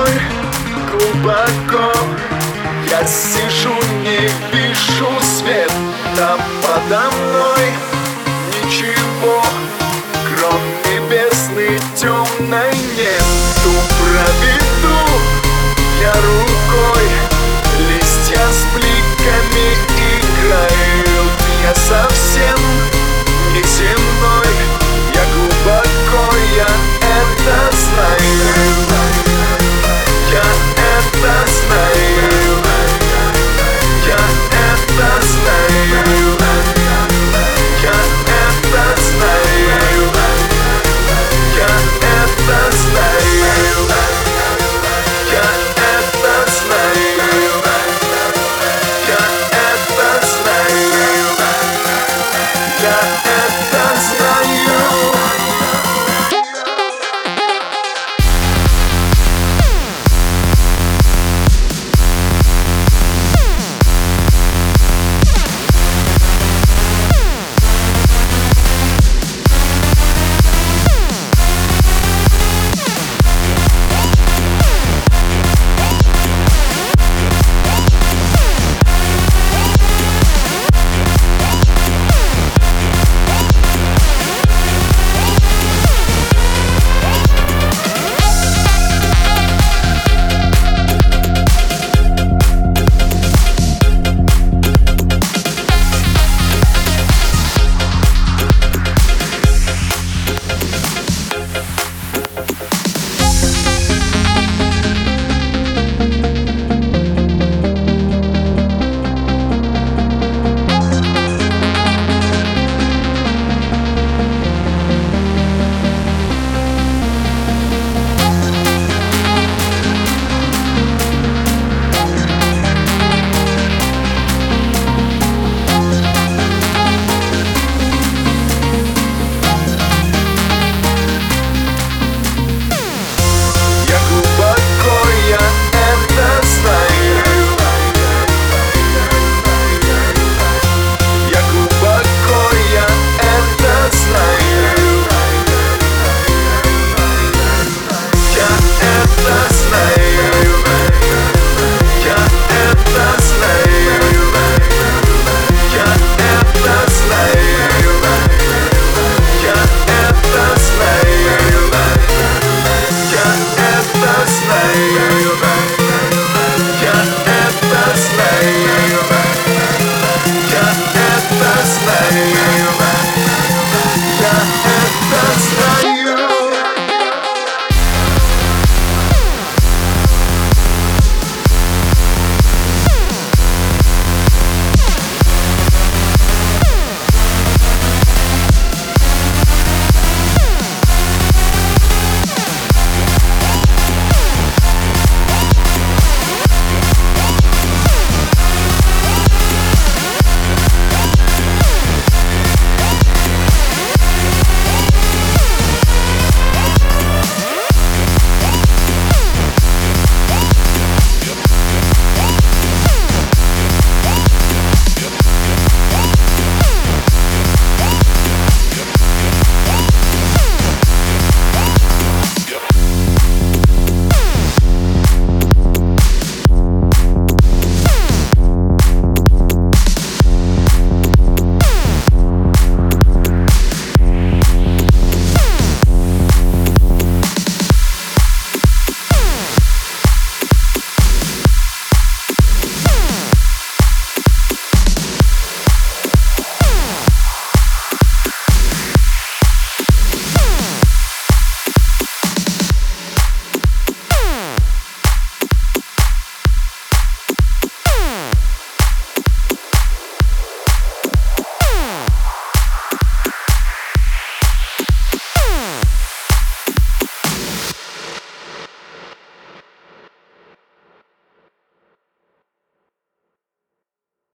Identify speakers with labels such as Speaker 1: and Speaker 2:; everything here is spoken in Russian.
Speaker 1: тобой глубоко. Я сижу, не вижу свет Там подо мной. Ничего Кроме бездны темной